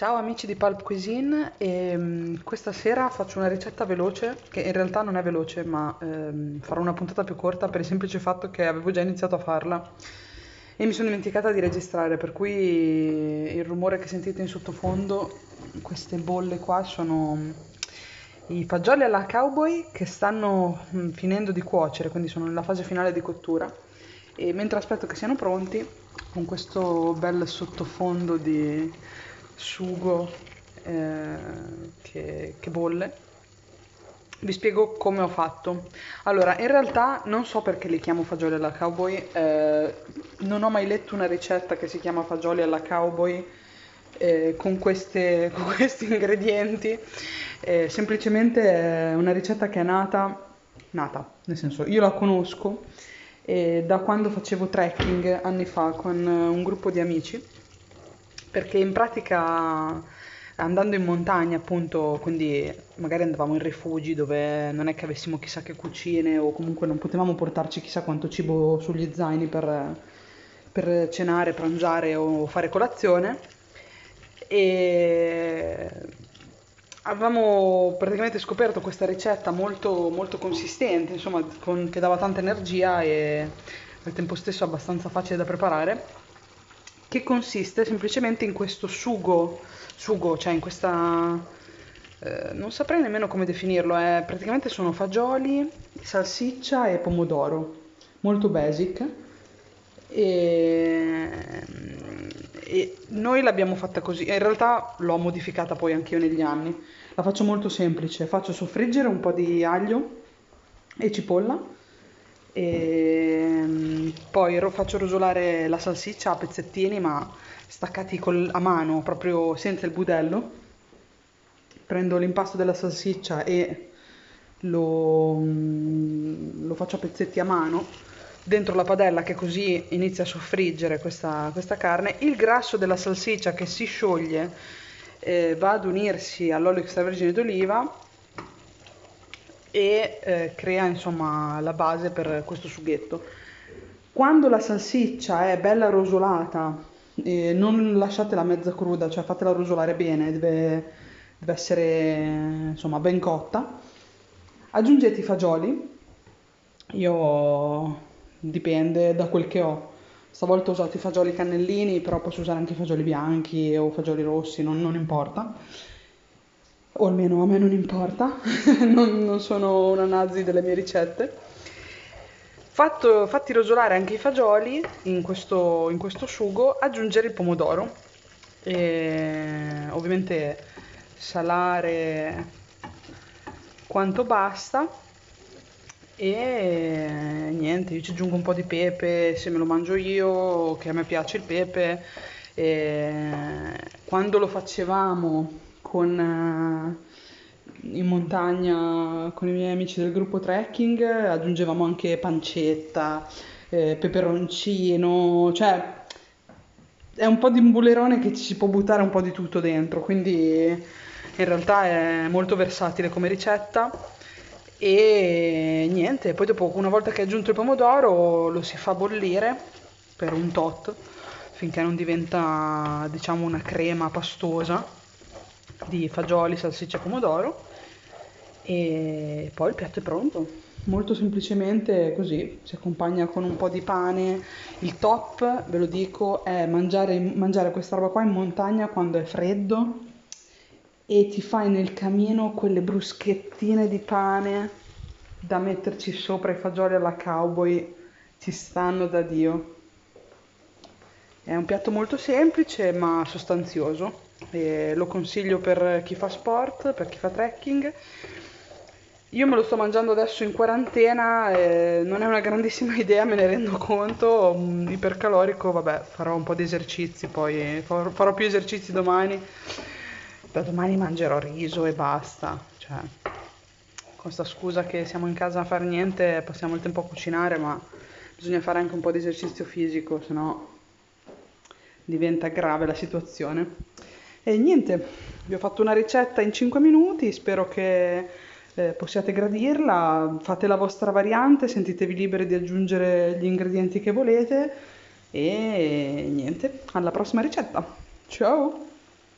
Ciao amici di Pulp Cuisine, e, mm, questa sera faccio una ricetta veloce, che in realtà non è veloce, ma ehm, farò una puntata più corta per il semplice fatto che avevo già iniziato a farla e mi sono dimenticata di registrare, per cui il rumore che sentite in sottofondo, queste bolle qua, sono i fagioli alla cowboy che stanno mm, finendo di cuocere, quindi sono nella fase finale di cottura. E mentre aspetto che siano pronti, con questo bel sottofondo di sugo eh, che, che bolle, vi spiego come ho fatto. Allora, in realtà non so perché li chiamo fagioli alla cowboy, eh, non ho mai letto una ricetta che si chiama fagioli alla cowboy eh, con, queste, con, questi ingredienti, eh, semplicemente è una ricetta che è nata, nata, nel senso io la conosco eh, da quando facevo trekking anni fa con un gruppo di amici perché in pratica andando in montagna appunto, quindi magari andavamo in rifugi dove non è che avessimo chissà che cucine o comunque non potevamo portarci chissà quanto cibo sugli zaini per, per cenare, pranzare o fare colazione. E avevamo praticamente scoperto questa ricetta molto, molto consistente, insomma, con, che dava tanta energia e al tempo stesso abbastanza facile da preparare che consiste semplicemente in questo sugo, sugo, cioè in questa... Eh, non saprei nemmeno come definirlo, è, praticamente sono fagioli, salsiccia e pomodoro, molto basic. E, e noi l'abbiamo fatta così, in realtà l'ho modificata poi anche io negli anni. La faccio molto semplice, faccio soffriggere un po' di aglio e cipolla e mm, poi ro- faccio rosolare la salsiccia a pezzettini ma staccati col- a mano proprio senza il budello. Prendo l'impasto della salsiccia e lo, mm, lo faccio a pezzetti a mano. Dentro la padella che così inizia a soffriggere questa, questa carne il grasso della salsiccia che si scioglie eh, va ad unirsi all'olio extravergine d'oliva e eh, crea insomma la base per questo sughetto. Quando la salsiccia è bella rosolata, eh, non lasciatela mezza cruda, cioè fatela rosolare bene, deve, deve essere insomma ben cotta. Aggiungete i fagioli, io dipende da quel che ho. Stavolta ho usato i fagioli cannellini, però posso usare anche i fagioli bianchi o fagioli rossi, non, non importa o almeno a me non importa, non, non, sono una nazi delle mie ricette. Fatto, fatti rosolare anche i fagioli in questo, in questo sugo, aggiungere il pomodoro, e ovviamente salare quanto basta e niente, io ci aggiungo un po' di pepe se me lo mangio io, che a me piace il pepe. E quando lo facevamo con, eh, in montagna con i miei amici del gruppo trekking, aggiungevamo anche pancetta, eh, peperoncino, cioè è un po' di bulerone che ci si può buttare un po' di tutto dentro, quindi in realtà è molto versatile come ricetta. E niente, poi dopo una volta che è aggiunto il pomodoro lo si fa bollire per un tot finché non diventa diciamo una crema pastosa di fagioli, salsiccia e pomodoro e poi il piatto è pronto. Molto semplicemente così, si accompagna con un po' di pane. Il top, ve lo dico, è mangiare, mangiare questa roba qua in montagna quando è freddo e ti fai nel camino quelle bruschettine di pane da metterci sopra i fagioli alla cowboy, ci stanno da Dio. È un piatto molto semplice ma sostanzioso e lo consiglio per chi fa sport, per chi fa trekking. Io me lo sto mangiando adesso in quarantena, eh, non è una grandissima idea, me ne rendo conto, um, ipercalorico, vabbè, farò un po' di esercizi, poi farò, farò più esercizi domani. Da domani mangerò riso e basta, cioè, con sta scusa che siamo in casa a fare niente, passiamo il tempo a cucinare, ma bisogna fare anche un po' di esercizio fisico, se no diventa grave la situazione. E niente, vi ho fatto una ricetta in 5 minuti, spero che eh, possiate gradirla, fate la vostra variante, sentitevi liberi di aggiungere gli ingredienti che volete e niente, alla prossima ricetta. Ciao!